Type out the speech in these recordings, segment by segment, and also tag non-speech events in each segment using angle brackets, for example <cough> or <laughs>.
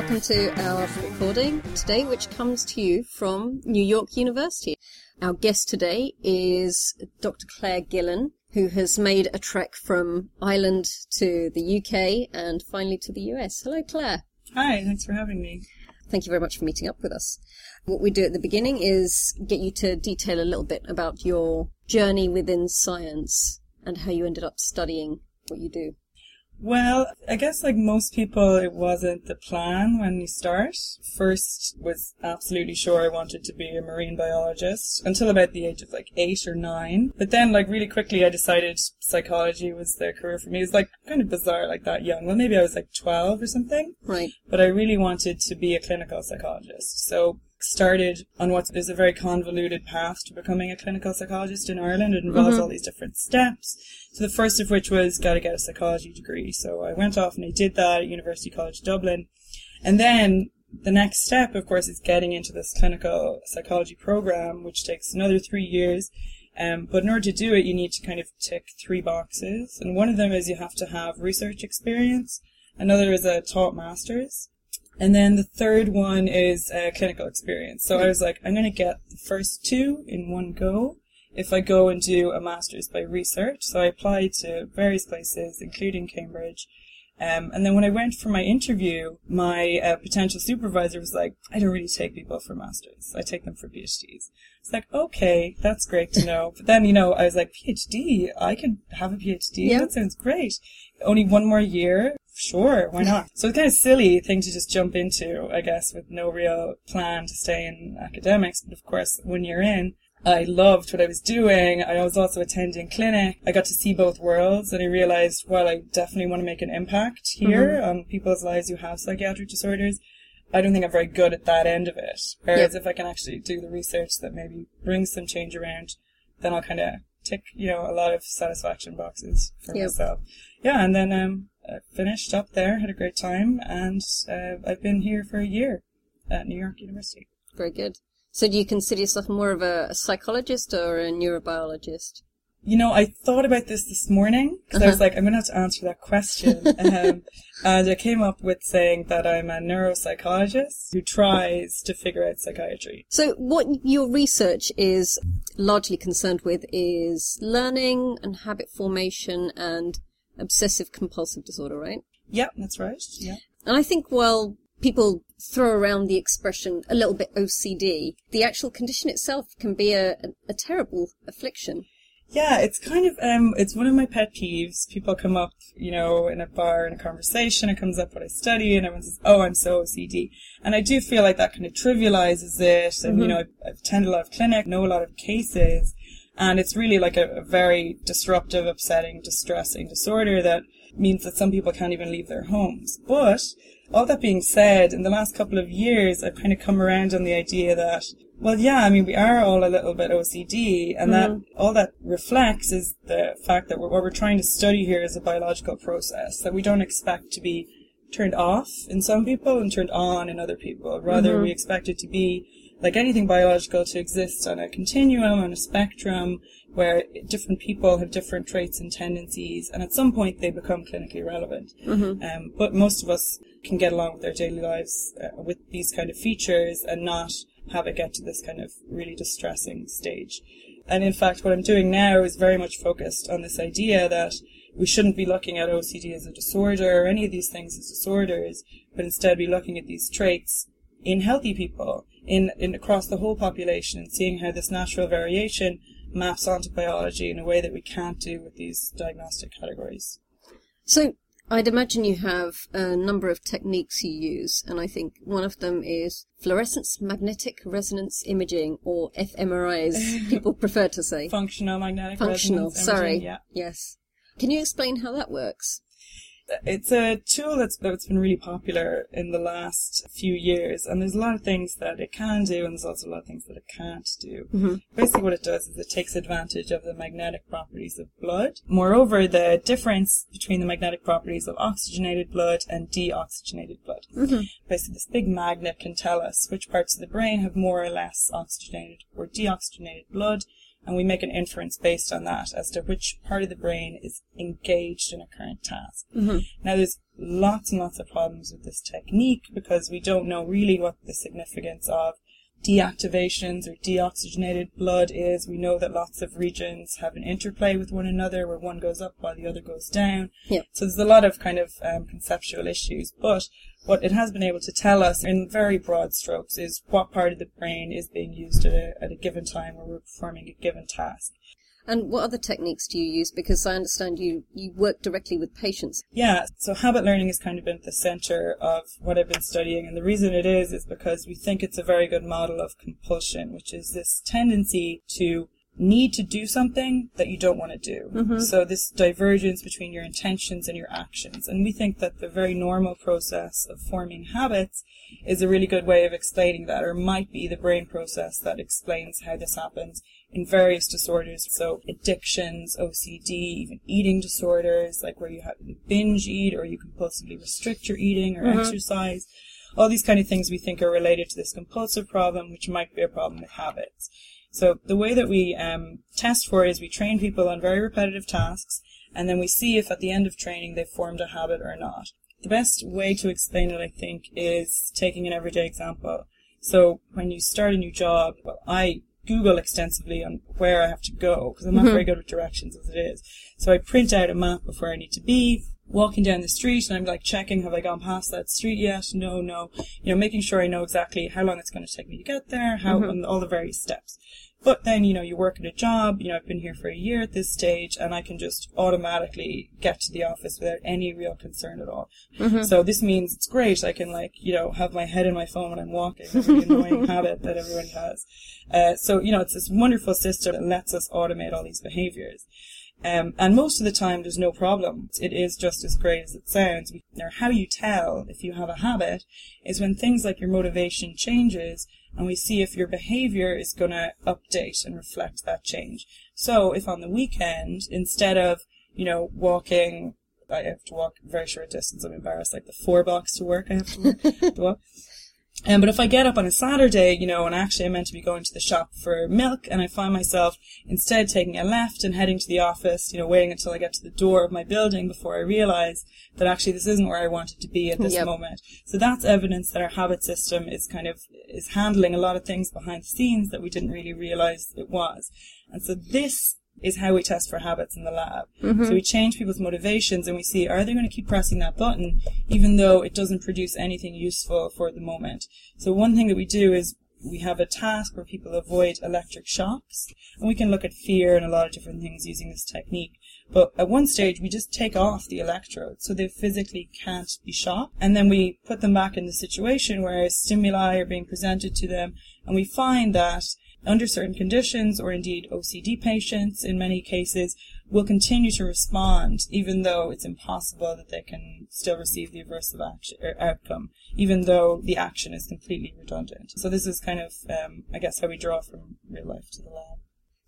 Welcome to our recording today, which comes to you from New York University. Our guest today is Dr. Claire Gillan, who has made a trek from Ireland to the UK and finally to the US. Hello, Claire. Hi, thanks for having me. Thank you very much for meeting up with us. What we do at the beginning is get you to detail a little bit about your journey within science and how you ended up studying what you do. Well, I guess like most people, it wasn't the plan when you start. First was absolutely sure I wanted to be a marine biologist until about the age of like eight or nine. But then like really quickly I decided psychology was the career for me. It was like kind of bizarre like that young. Well, maybe I was like 12 or something. Right. but I really wanted to be a clinical psychologist. So started on what is a very convoluted path to becoming a clinical psychologist in Ireland. It involves all these different steps. So the first of which was got to get a psychology degree. So I went off and I did that at University College Dublin. And then the next step, of course, is getting into this clinical psychology program, which takes another three years. Um, but in order to do it, you need to kind of tick three boxes. And one of them is you have to have research experience. Another is a taught master's. And then the third one is a clinical experience. So I was like, I'm going to get the first two in one go if I go and do a master's by research. So I applied to various places, including Cambridge. Um, and then when I went for my interview, my uh, potential supervisor was like, I don't really take people for masters. I take them for PhDs. It's like, okay, that's great to know. But then, you know, I was like, PhD? I can have a PhD? Yeah. That sounds great. Only one more year? Sure, why not? So it's kind of silly thing to just jump into, I guess, with no real plan to stay in academics. But of course, when you're in, I loved what I was doing. I was also attending clinic. I got to see both worlds and I realized, well, I definitely want to make an impact here mm-hmm. on people's lives who have psychiatric disorders. I don't think I'm very good at that end of it. Whereas Yep. if I can actually do the research that maybe brings some change around, then I'll kind of tick, you know, a lot of satisfaction boxes for Yep. myself. Yeah, and then um, I finished up there, had a great time, and uh, I've been here for a year at New York University. Very good. So do you consider yourself more of a, a psychologist or a neurobiologist? You know, I thought about this this morning because I was like, I'm going to have to answer that question. <laughs> um, and I came up with saying that I'm a neuropsychologist who tries to figure out psychiatry. So what your research is largely concerned with is learning and habit formation and obsessive compulsive disorder, right? Yeah, that's right. Yeah. And I think while people throw around the expression a little bit OCD, the actual condition itself can be a, a, a terrible affliction. Yeah, it's kind of um, it's one of my pet peeves. People come up, you know, in a bar in a conversation. It comes up what I study, and everyone says, "Oh, I'm so OCD," and I do feel like that kind of trivializes it. And you know, I've, I've attended a lot of clinic, know a lot of cases, and it's really like a, a very disruptive, upsetting, distressing disorder that means that some people can't even leave their homes. But all that being said, in the last couple of years, I've kind of come around on the idea that, well, yeah, I mean, we are all a little bit OCD, and that mm-hmm. all that reflects is the fact that what we're trying to study here is a biological process that we don't expect to be turned off in some people and turned on in other people. Rather, mm-hmm. we expect it to be like anything biological to exist on a continuum, on a spectrum, where different people have different traits and tendencies, and at some point they become clinically relevant. Um, but most of us can get along with their daily lives uh, with these kind of features and not have it get to this kind of really distressing stage. And in fact, what I'm doing now is very much focused on this idea that we shouldn't be looking at OCD as a disorder or any of these things as disorders, but instead be looking at these traits in healthy people, in, in across the whole population, and seeing how this natural variation maps onto biology in a way that we can't do with these diagnostic categories. So I'd imagine you have a number of techniques you use, and I think one of them is fluorescence magnetic resonance imaging, or fMRI as <laughs> people prefer to say. Functional magnetic Functional, resonance sorry. imaging, yeah. Yes. Can you explain how that works? It's a tool that's that's been really popular in the last few years, and there's a lot of things that it can do, and there's also a lot of things that it can't do. Mm-hmm. Basically, what it does is it takes advantage of the magnetic properties of blood. Moreover, the difference between the magnetic properties of oxygenated blood and deoxygenated blood. Mm-hmm. Basically, this big magnet can tell us which parts of the brain have more or less oxygenated or deoxygenated blood, and we make an inference based on that as to which part of the brain is engaged in a current task. Mm-hmm. Now, there's lots and lots of problems with this technique because we don't know really what the significance of deactivations or deoxygenated blood is. We know that lots of regions have an interplay with one another where one goes up while the other goes down. Yep. So there's a lot of kind of um, conceptual issues, but what it has been able to tell us in very broad strokes is what part of the brain is being used at a, at a given time where we're performing a given task. And what other techniques do you use? Because I understand you, you work directly with patients. Yeah, so habit learning has kind of been at the center of what I've been studying, and the reason it is is because we think it's a very good model of compulsion, which is this tendency to need to do something that you don't want to do. Mm-hmm. So this divergence between your intentions and your actions. And we think that the very normal process of forming habits is a really good way of explaining that, or might be the brain process that explains how this happens in various disorders. So addictions, OCD, even eating disorders, like where you have you binge eat or you compulsively restrict your eating or exercise. All these kind of things we think are related to this compulsive problem, which might be a problem with habits. So the way that we um, test for it is we train people on very repetitive tasks, and then we see if at the end of training they've formed a habit or not. The best way to explain it, I think, is taking an everyday example. So when you start a new job, well, I Google extensively on where I have to go because I'm not mm-hmm. very good with directions as it is. So I print out a map of where I need to be, walking down the street, and I'm like checking, have I gone past that street yet? No, no. You know, making sure I know exactly how long it's going to take me to get there, how, mm-hmm. and all the various steps. But then, you know, you work at a job, you know, I've been here for a year at this stage, and I can just automatically get to the office without any real concern at all. So this means it's great. I can, like, you know, have my head in my phone when I'm walking, a really annoying <laughs> habit that everybody has. Uh, so, you know, it's this wonderful system that lets us automate all these behaviors. Um, and most of the time, there's no problem. It is just as great as it sounds. Now, how you tell if you have a habit is when things like your motivation changes, and we see if your behavior is going to update and reflect that change. So, if on the weekend, instead of, you know, walking, I have to walk a very short distance, I'm embarrassed, like the four blocks to work I have to walk. <laughs> to walk. Um, but if I get up on a Saturday, you know, and actually I'm meant to be going to the shop for milk, and I find myself instead taking a left and heading to the office, you know, waiting until I get to the door of my building before I realize that actually this isn't where I wanted to be at this Yep. moment. So that's evidence that our habit system is kind of, is handling a lot of things behind the scenes that we didn't really realize it was. And so this is how we test for habits in the lab. Mm-hmm. So we change people's motivations and we see are they going to keep pressing that button even though it doesn't produce anything useful for the moment. So one thing that we do is we have a task where people avoid electric shocks and we can look at fear and a lot of different things using this technique. But at one stage we just take off the electrodes so they physically can't be shocked and then we put them back in the situation where stimuli are being presented to them and we find that under certain conditions, or indeed OCD patients in many cases, will continue to respond even though it's impossible that they can still receive the aversive action, or outcome, even though the action is completely redundant. So this is kind of, um, I guess, how we draw from real life to the lab.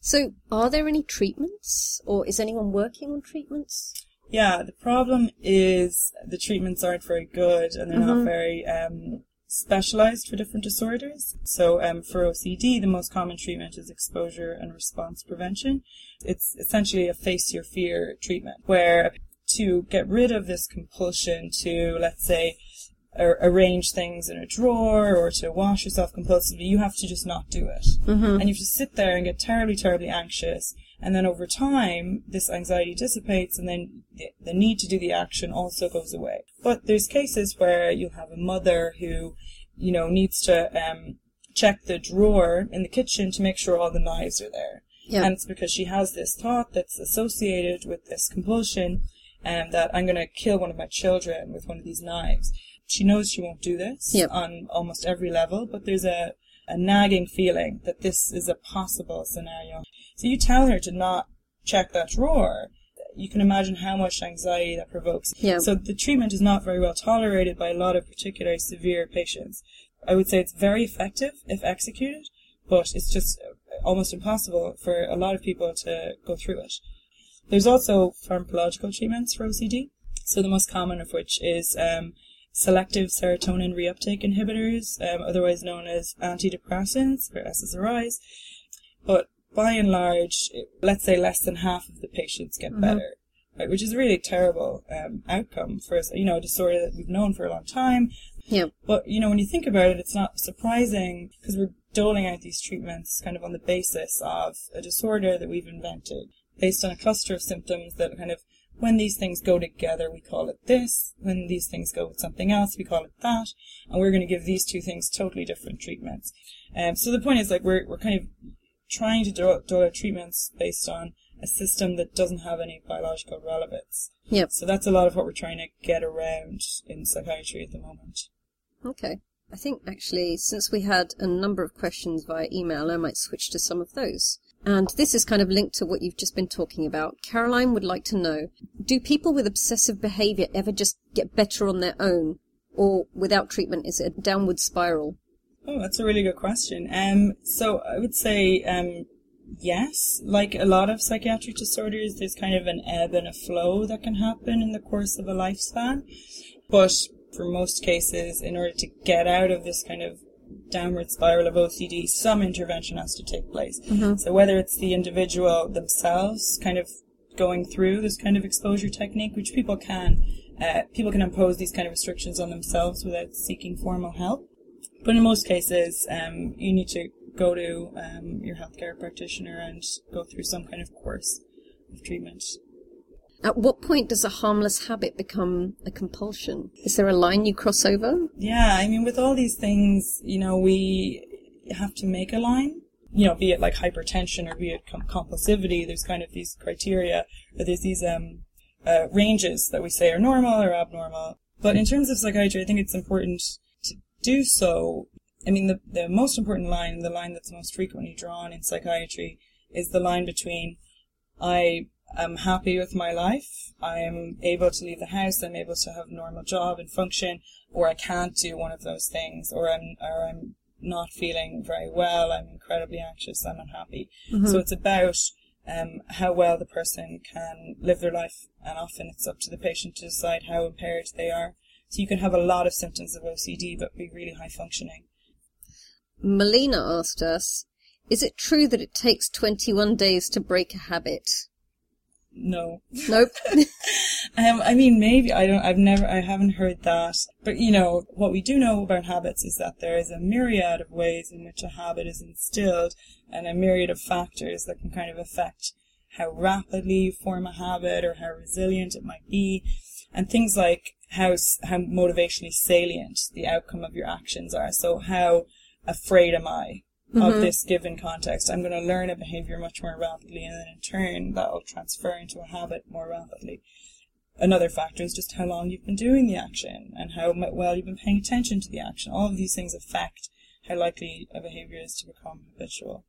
So, are there any treatments, or is anyone working on treatments? Yeah, the problem is the treatments aren't very good and they're not very um, specialized for different disorders. So um, for OCD, the most common treatment is exposure and response prevention. It's essentially a face your fear treatment where to get rid of this compulsion to, let's say, ar- arrange things in a drawer or to wash yourself compulsively, you have to just not do it. And you have to sit there and get terribly, terribly anxious. And then over time, this anxiety dissipates and then the, need to do the action also goes away. But there's cases where you'll have a mother who, you know, needs to um, check the drawer in the kitchen to make sure all the knives are there. Yeah. And it's because she has this thought that's associated with this compulsion and that I'm going to kill one of my children with one of these knives. She knows she won't do this Yep. on almost every level, but there's a, a nagging feeling that this is a possible scenario. So you tell her to not check that drawer. you can imagine how much anxiety that provokes. Yeah. So the treatment is not very well tolerated by a lot of particularly severe patients. I would say it's very effective if executed, but it's just almost impossible for a lot of people to go through it. There's also pharmacological treatments for OCD. So the most common of which is um, selective serotonin reuptake inhibitors, um, otherwise known as antidepressants or SSRIs. But by and large, let's say less than half of the patients get better, right, which is a really terrible um, outcome for you know a disorder that we've known for a long time. Yeah. But you know, when you think about it, it's not surprising because we're doling out these treatments kind of on the basis of a disorder that we've invented, based on a cluster of symptoms that kind of when these things go together, we call it this. When these things go with something else, we call it that. And we're going to give these two things totally different treatments. Um, so the point is, like, we're, we're kind of trying to do, do treatments based on a system that doesn't have any biological relevance. Yep. So that's a lot of what we're trying to get around in psychiatry at the moment. Okay. I think actually, since we had a number of questions via email, I might switch to some of those. And this is kind of linked to what you've just been talking about. Caroline would like to know, do people with obsessive behavior ever just get better on their own? Or without treatment, is it a downward spiral? Oh, that's a really good question. Um, so I would say, um, yes. Like a lot of psychiatric disorders, there's kind of an ebb and a flow that can happen in the course of a lifespan. But for most cases, in order to get out of this kind of downward spiral of OCD, some intervention has to take place. So whether it's the individual themselves kind of going through this kind of exposure technique, which people can, uh, people can impose these kind of restrictions on themselves without seeking formal help. But in most cases, um, you need to go to um, your healthcare practitioner and go through some kind of course of treatment. At what point does a harmless habit become a compulsion? Is there a line you cross over? Yeah, I mean, with all these things, you know, we have to make a line. You know, be it like hypertension or be it com- compulsivity, there's kind of these criteria, or there's these um, uh, ranges that we say are normal or abnormal. But in terms of psychiatry, I think it's important do so. I mean, the, the most important line, the line that's most frequently drawn in psychiatry, is the line between I am happy with my life, I am able to leave the house, I'm able to have a normal job and function, or I can't do one of those things, or I'm, or I'm not feeling very well, I'm incredibly anxious, I'm unhappy. So it's about um, how well the person can live their life, and often it's up to the patient to decide how impaired they are. So you can have a lot of symptoms of OCD, but be really high functioning. Melina asked us, is it true that it takes 21 days to break a habit? No. Nope. <laughs> Um, I mean, maybe I don't. I've never. I haven't heard that. But you know, what we do know about habits is that there is a myriad of ways in which a habit is instilled, and a myriad of factors that can kind of affect how rapidly you form a habit or how resilient it might be, and things like how how motivationally salient the outcome of your actions are. So how afraid am I of mm-hmm. this given context? I'm going to learn a behavior much more rapidly, and then in turn that will transfer into a habit more rapidly. Another factor is just how long you've been doing the action and how well you've been paying attention to the action. All of these things affect how likely a behavior is to become habitual.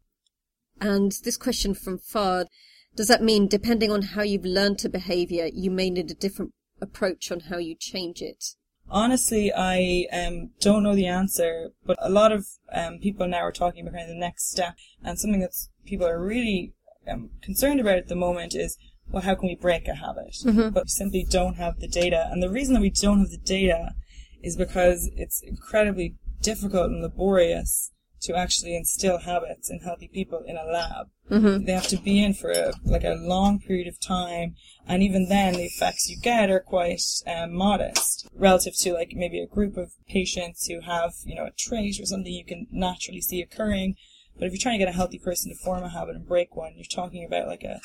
and this question from Fard, does that mean depending on how you've learned a behavior, you may need a different approach on how you change it? Honestly, I um, don't know the answer, but a lot of um, people now are talking about kind of the next step, and something that people are really um, concerned about at the moment is, well, how can we break a habit? But we simply don't have the data, and the reason that we don't have the data is because it's incredibly difficult and laborious to actually instill habits in healthy people in a lab. Mm-hmm. They have to be in for a, like a long period of time, and even then, the effects you get are quite um, modest relative to like maybe a group of patients who have you know a trait or something you can naturally see occurring. But if you're trying to get a healthy person to form a habit and break one, you're talking about like a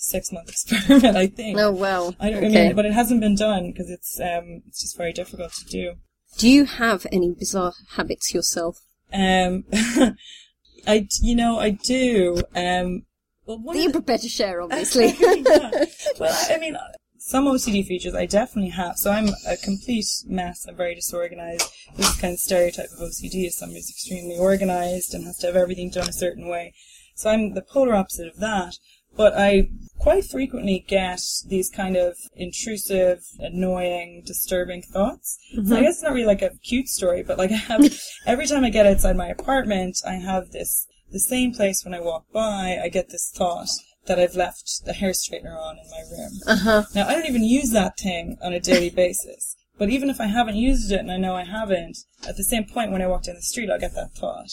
six month <laughs> experiment, I think. Oh, well. I, don't, I mean, but it hasn't been done because it's um, it's just very difficult to do. Do you have any bizarre habits yourself? Um, <laughs> I, you know, I do. Um, well, you're the- prepared to share, <laughs> obviously. Yeah. <laughs> Well, I I mean, some OCD features I definitely have. So I'm a complete mess. I'm very disorganized. This kind of stereotype of OCD is somebody who's extremely organized and has to have everything done a certain way. So I'm the polar opposite of that. But I quite frequently get these kind of intrusive, annoying, disturbing thoughts. So I guess it's not really like a cute story, but like I have, <laughs> every time I get outside my apartment, I have this, the same place when I walk by, I get this thought that I've left the hair straightener on in my room. Uh-huh. Now, I don't even use that thing on a daily basis. But even if I haven't used it and I know I haven't, at the same point when I walk down the street, I'll get that thought.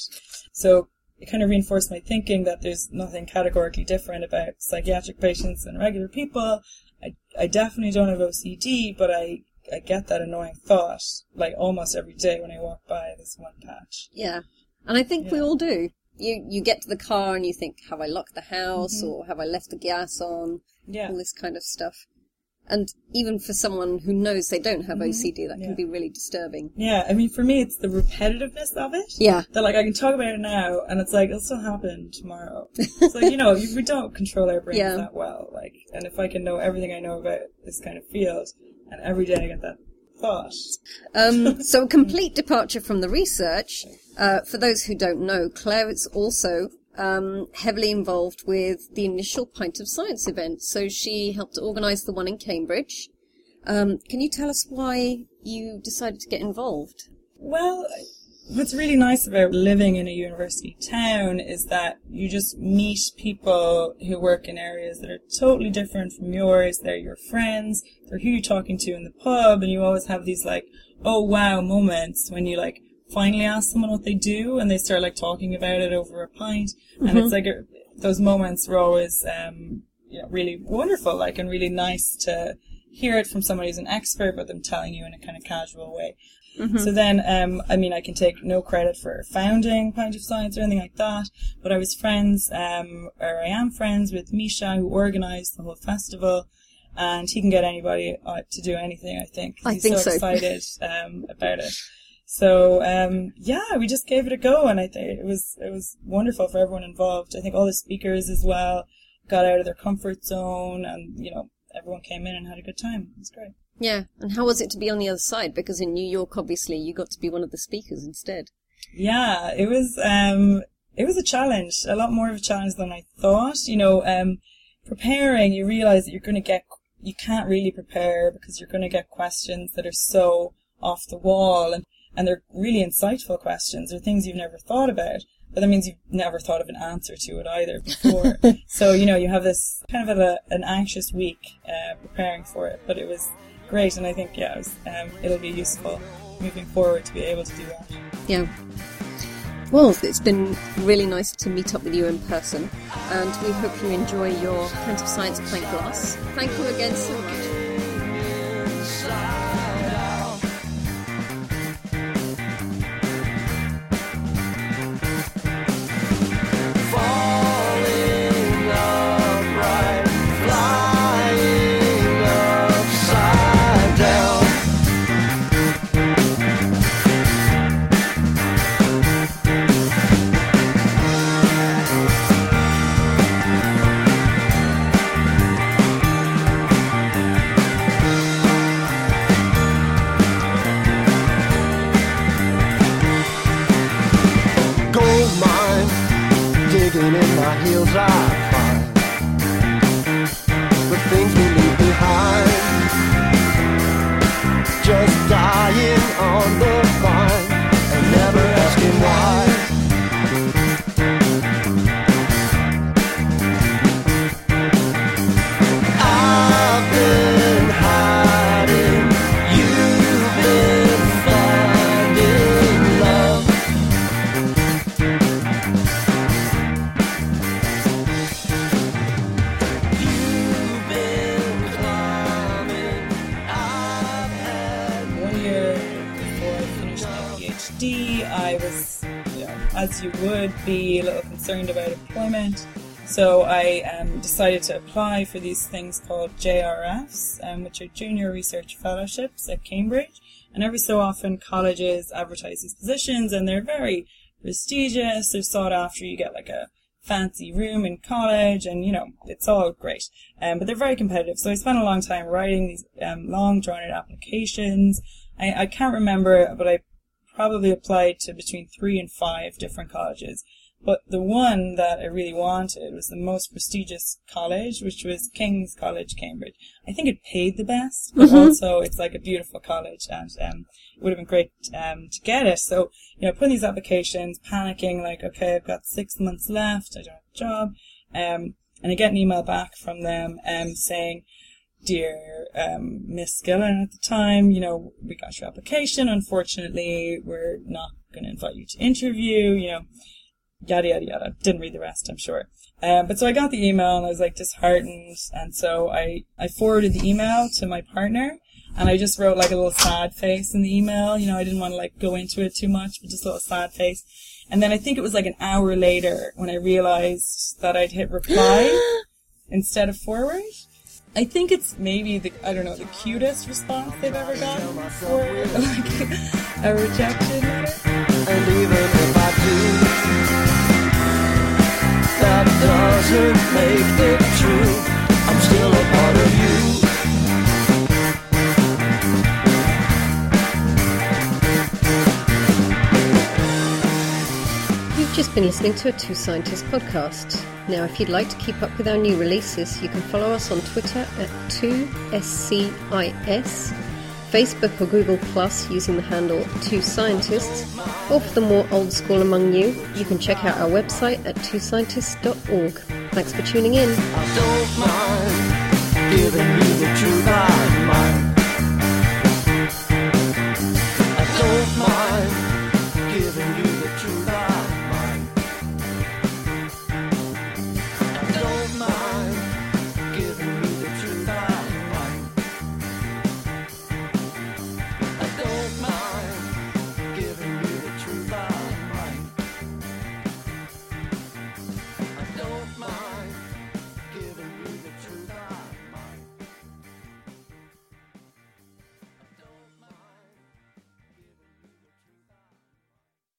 So it kind of reinforced my thinking that there's nothing categorically different about psychiatric patients and regular people. I, I definitely don't have OCD, but I, I get that annoying thought like almost every day when I walk by this one patch. Yeah. And I think we all do. You you get to the car and you think, have I locked the house Mm-hmm. or have I left the gas on? Yeah. All this kind of stuff. And even for someone who knows they don't have OCD, that Mm-hmm. Yeah. can be really disturbing. Yeah, I mean, for me, it's the repetitiveness of it. Yeah. That, like, I can talk about it now, and it's like, it'll still happen tomorrow. <laughs> It's like, you know, we don't control our brains Yeah. that well. Like, and if I can know everything I know about this kind of field, and every day I get that thought. Um, <laughs> so a complete departure from the research. Uh, for those who don't know, Claire is also um, heavily involved with the initial Pint of Science event. So she helped organise the one in Cambridge. Um, can you tell us why you decided to get involved? Well, what's really nice about living in a university town is that you just meet people who work in areas that are totally different from yours. They're your friends. They're who you're talking to in the pub, and you always have these like, oh wow moments when you like finally ask someone what they do, and they start like talking about it over a pint, and it's like a, those moments were always um, you know really wonderful, like and really nice to hear it from somebody who's an expert, but them telling you in a kind of casual way. So then, um, I mean, I can take no credit for founding Pint of Science or anything like that, but I was friends, um, or I am friends with Misha, who organised the whole festival, and he can get anybody to do anything, I think I He's think so so. excited um, about it. So um, yeah, we just gave it a go, and I think it was it was wonderful for everyone involved. I think all the speakers as well got out of their comfort zone, and you know everyone came in and had a good time. It was great. Yeah, and how was it to be on the other side? Because in New York, obviously, you got to be one of the speakers instead. Yeah, it was um it was a challenge, a lot more of a challenge than I thought. You know, um preparing, you realize that you're going to get you can't really prepare because you're going to get questions that are so off the wall and and they're really insightful questions or things you've never thought about. But that means you've never thought of an answer to it either before. <laughs> so, you know, you have this kind of a, an anxious week uh, preparing for it, but it was great. And I think, yeah, it was, um, it'll be useful moving forward to be able to do that. Yeah. Well, it's been really nice to meet up with you in person, and we hope you enjoy your Pint of Science pint glass. Thank you again so much. Digging in my heels I find the things we leave behind. Just dying on the vine and never asking why. 50. I was, you know, as you would be, a little concerned about employment. So I um, decided to apply for these things called JRFs, um, which are Junior Research Fellowships at Cambridge. And every so often, colleges advertise these positions, and they're very prestigious. They're sought after. You get like a fancy room in college, and you know it's all great. Um, but they're very competitive. So I spent a long time writing these um, long, drawn-out applications. I, I can't remember, but I probably applied to between three and five different colleges. But the one that I really wanted was the most prestigious college, which was King's College, Cambridge. I think it paid the best, but also it's like a beautiful college and, um, it would have been great, um, to get it. So, you know, putting these applications, panicking, like, okay, I've got six months left, I don't have a job, um, and I get an email back from them, um, saying, dear um, Miss Gillan at the time, you know, we got your application. Unfortunately, we're not going to invite you to interview, you know, yada, yada, yada. Didn't read the rest, I'm sure. Um, but so I got the email and I was like disheartened. And so I, I forwarded the email to my partner and I just wrote like a little sad face in the email. You know, I didn't want to like go into it too much, but just a little sad face. And then I think it was like an hour later when I realized that I'd hit reply <gasps> instead of forward. I think it's maybe the I don't know the cutest response they've ever gotten for like a rejection. And even if I do, that doesn't make it true. I'm still a part of you. You've just been listening to a Two Scientists podcast. Now, if you'd like to keep up with our new releases, you can follow us on Twitter at 2SCIS, Facebook or Google Plus using the handle 2Scientists, or for the more old school among you, you can check out our website at twoscientists.org. Thanks for tuning in.